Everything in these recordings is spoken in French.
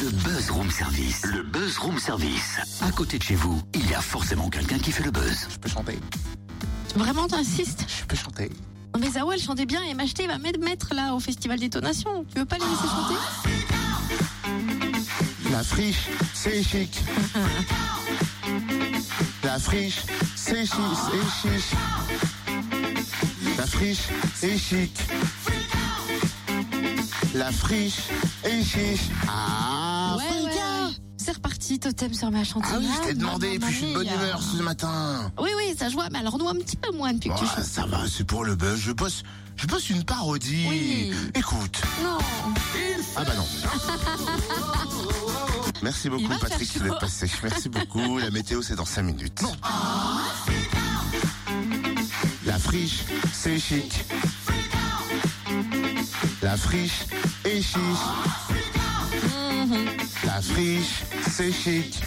Le Buzz Room Service. Le Buzz Room Service. À côté de chez vous, il y a forcément quelqu'un qui fait le buzz. Je peux chanter Vraiment, t'insistes? Je peux chanter Mais Zawel chantait bien et MHT va mettre mettre là au festival Détonation. Tu veux pas les laisser chanter? La friche, c'est chic. La friche, c'est chic, c'est chic. La friche, c'est chic. La friche est chic. Ah, Ouais, ouais. C'est reparti, totem sur ma chantier. Ah oui, je t'ai demandé, Mamma puis je suis de bonne humeur ce matin. Oui, oui, ça joue, mais alors nous un petit peu moins depuis que tu ça va, c'est pour le buzz. Je bosse, je bosse une parodie. Oui. Écoute. Non. Ah bah non. Merci beaucoup Patrick d'être passé. Merci beaucoup. La météo c'est dans 5 minutes. La friche, c'est chic. La friche est chic. La friche, c'est chic.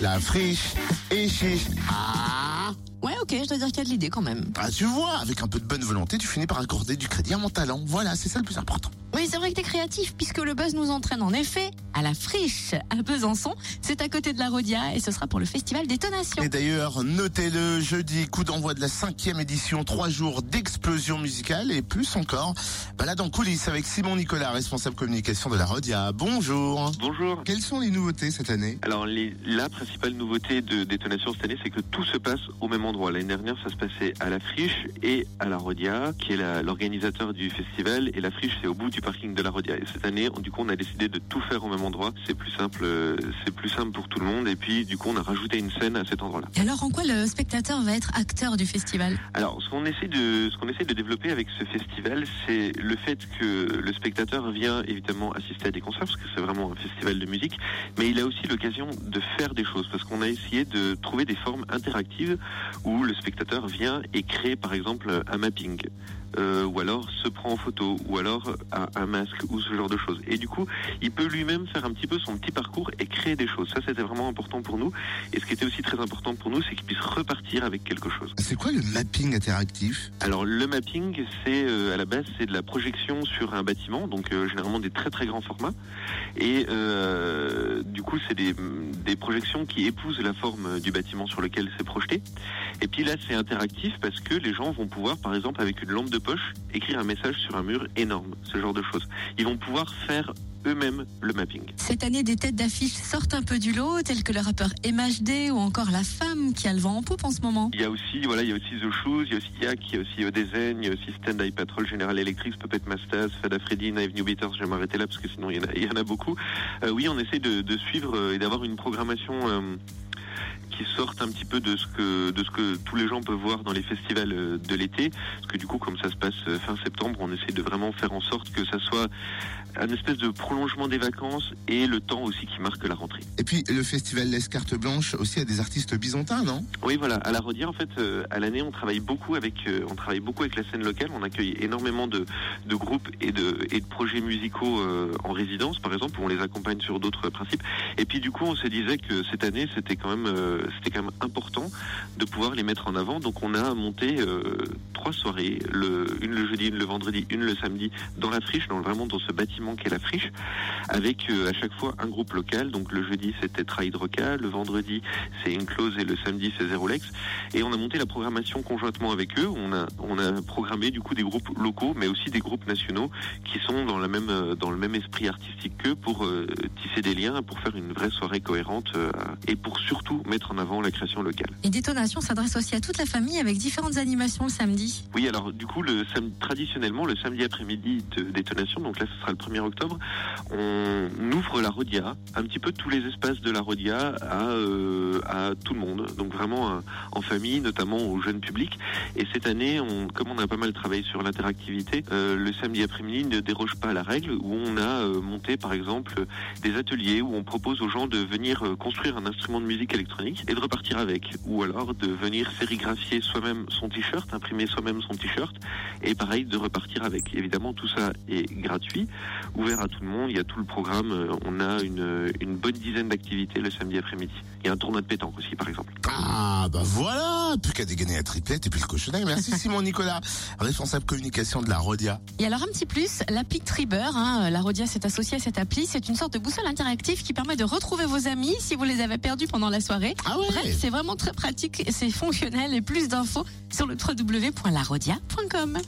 La friche est chic. Ah Ouais, ok, je dois dire qu'il y a de l'idée quand même. Ah, tu vois, avec un peu de bonne volonté, tu finis par accorder du crédit à mon talent. Voilà, c'est ça le plus important. Oui, c'est vrai que t'es créatif, puisque le buzz nous entraîne en effet à la friche à Besançon. C'est à côté de la Rodia et ce sera pour le festival Détonation. Et d'ailleurs, notez-le, jeudi, coup d'envoi de la cinquième édition, trois jours d'explosion musicale et plus encore. Balade en coulisses avec Simon Nicolas, responsable communication de la Rodia. Bonjour. Bonjour. Quelles sont les nouveautés cette année? Alors les, la principale nouveauté de détonation cette année, c'est que tout se passe au même endroit. L'année dernière, ça se passait à la Friche et à la Rodia, qui est l'organisateur du festival. Et la Friche, c'est au bout du parking de la Rodia. Et cette année, on- du coup, on a décidé de tout faire au même endroit. C'est plus simple, euh, c'est plus simple pour tout le monde. Et puis, du coup, on a rajouté une scène à cet endroit-là. Et alors, en quoi le spectateur va être acteur du festival? Alors, ce qu'on essaie de, ce qu'on essaie de développer avec ce festival, c'est le fait que le spectateur vient évidemment assister à des concerts, parce que c'est vraiment un festival de musique, mais il a aussi l'occasion de faire des choses, parce qu'on a essayé de trouver des formes interactives où le spectateur vient et crée, par exemple, un mapping. Euh, ou alors se prend en photo, ou alors un, un masque, ou ce genre de choses. Et du coup, il peut lui-même faire un petit peu son petit parcours et créer des choses. Ça, c'était vraiment important pour nous. Et ce qui était aussi très important pour nous, c'est qu'il puisse repartir avec quelque chose. C'est quoi le mapping interactif? Alors le mapping, c'est euh, à la base c'est de la projection sur un bâtiment, donc euh, généralement des très très grands formats. Et euh, du coup, c'est des, des projections qui épousent la forme du bâtiment sur lequel c'est projeté. Et puis là, c'est interactif parce que les gens vont pouvoir, par exemple, avec une lampe de poche, écrire un message sur un mur énorme, ce genre de choses. Ils vont pouvoir faire eux-mêmes le mapping. Cette année, des têtes d'affiche sortent un peu du lot, telles que le rappeur MHD ou encore la femme qui a le vent en poupe en ce moment. Il y a aussi, voilà, il y a aussi The Shoes, il y a aussi Yak, il y a aussi Odezen, il y a aussi Stand Eye Patrol, General Electric, Puppet Masters, Fada Freddy, Naive New Beaters, je vais m'arrêter là parce que sinon il y en a, il y en a beaucoup. Euh, oui, on essaie de, de suivre euh, et d'avoir une programmation euh, qui sorte un petit peu de ce que de ce que tous les gens peuvent voir dans les festivals euh, de l'été. Parce que du coup comme ça se passe euh, fin septembre on essaie de vraiment faire en sorte que ça soit un espèce de prolongement des vacances et le temps aussi qui marque la rentrée. Et puis le festival laisse carte blanche aussi à des artistes byzantins, non? Oui, voilà. À la Rodière, en fait, euh, à l'année, on travaille beaucoup avec, euh, on travaille beaucoup avec la scène locale. On accueille énormément de, de groupes et de, et de projets musicaux euh, en résidence, par exemple, où on les accompagne sur d'autres principes. Et puis, du coup, on se disait que cette année, c'était quand même, c'était quand même important de pouvoir les mettre en avant. Donc, on a monté trois soirées, le, une le jeudi, une le vendredi, une le samedi, dans la friche, dans vraiment dans ce bâtiment qu'est la friche, avec euh, à chaque fois un groupe local. Donc, le jeudi, c'était Trahydroca, le vendredi, c'est Enclose et le samedi, c'est Zerolex. Et on a monté la programmation conjointement avec eux. On a, on a programmé du coup des groupes locaux, mais aussi des groupes nationaux qui sont dans la même, euh, dans le même esprit artistique qu'eux pour euh, tisser des liens, pour faire une vraie soirée cohérente euh, et pour surtout mettre en avant la création locale. Et Détonation s'adresse aussi à toute la famille avec différentes animations le samedi. Oui, alors du coup, le traditionnellement, le samedi après-midi de détonation, donc là ce sera le 1er octobre, on ouvre la Rodia, un petit peu tous les espaces de la Rodia à, euh, à tout le monde, donc vraiment euh, en famille, notamment au jeune public. Et cette année, on, comme on a pas mal travaillé sur l'interactivité, euh, le samedi après-midi ne déroge pas à la règle, où on a euh, monté par exemple des ateliers où on propose aux gens de venir euh, construire un instrument de musique électronique et de repartir avec. Ou alors de venir sérigraphier soi-même son t-shirt, imprimer soi-même son t-shirt et pareil de repartir avec. Évidemment, tout ça est gratuit, ouvert à tout le monde. Il y a tout le programme. Euh, On a une, une bonne dizaine d'activités le samedi après-midi. Il y a un tournoi de pétanque aussi, par exemple. Ah, bah voilà, plus qu'à dégainer la triplette et puis le cochonnet. Merci Simon Nicolas, responsable communication de la Rodia. Et alors un petit plus, l'appli Triber, hein, la Rodia s'est associée à cette appli, c'est une sorte de boussole interactive qui permet de retrouver vos amis si vous les avez perdus pendant la soirée. Ah ouais Bref, c'est vraiment très pratique, c'est fonctionnel et plus d'infos sur le www.larodia.com.